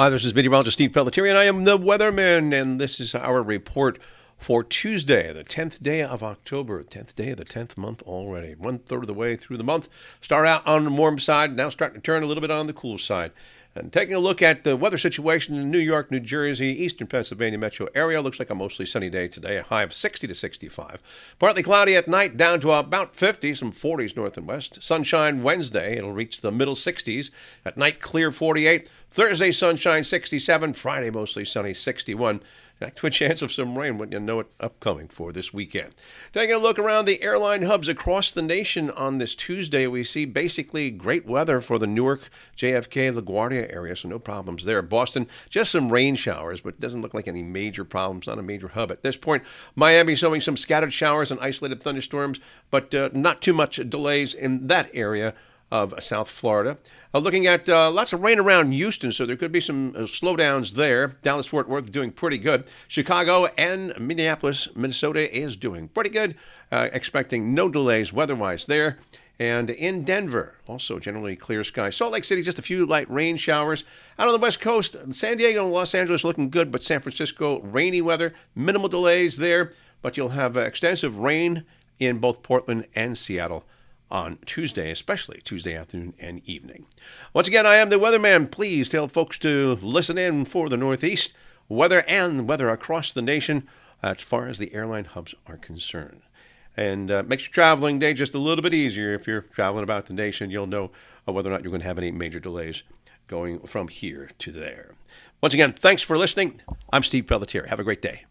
Hi, this is meteorologist Steve Pelletieri, and I am the weatherman, and this is our report for Tuesday, the 10th day of October, 10th day of the 10th month already. One third of the way through the month. Start out on the warm side, now starting to turn a little bit on the cool side. And taking a look at the weather situation in New York, New Jersey, eastern Pennsylvania metro area, looks like a mostly sunny day today, a high of 60 to 65. Partly cloudy at night, down to about 50, some 40s north and west. Sunshine Wednesday, it'll reach the middle 60s. At night, clear 48. Thursday, sunshine 67. Friday, mostly sunny 61. To a chance of some rain when you know it upcoming for this weekend. Taking a look around the airline hubs across the nation on this Tuesday, we see basically great weather for the Newark, JFK, LaGuardia area, so no problems there. Boston, just some rain showers, but doesn't look like any major problems, not a major hub at this point. Miami showing some scattered showers and isolated thunderstorms, but uh, not too much delays in that area of South Florida. Uh, looking at uh, lots of rain around Houston, so there could be some uh, slowdowns there. Dallas Fort Worth doing pretty good. Chicago and Minneapolis, Minnesota is doing pretty good. Uh, expecting no delays weather-wise there. And in Denver, also generally clear sky. Salt Lake City, just a few light rain showers. Out on the west coast, San Diego and Los Angeles looking good, but San Francisco, rainy weather, minimal delays there. But you'll have uh, extensive rain in both Portland and Seattle on Tuesday, especially Tuesday afternoon and evening. Once again, I am the weatherman. Please tell folks to listen in for the Northeast weather and weather across the nation as far as the airline hubs are concerned. And uh, makes your traveling day just a little bit easier. If you're traveling about the nation, you'll know uh, whether or not you're going to have any major delays going from here to there. Once again, thanks for listening. I'm Steve Pelletier. Have a great day.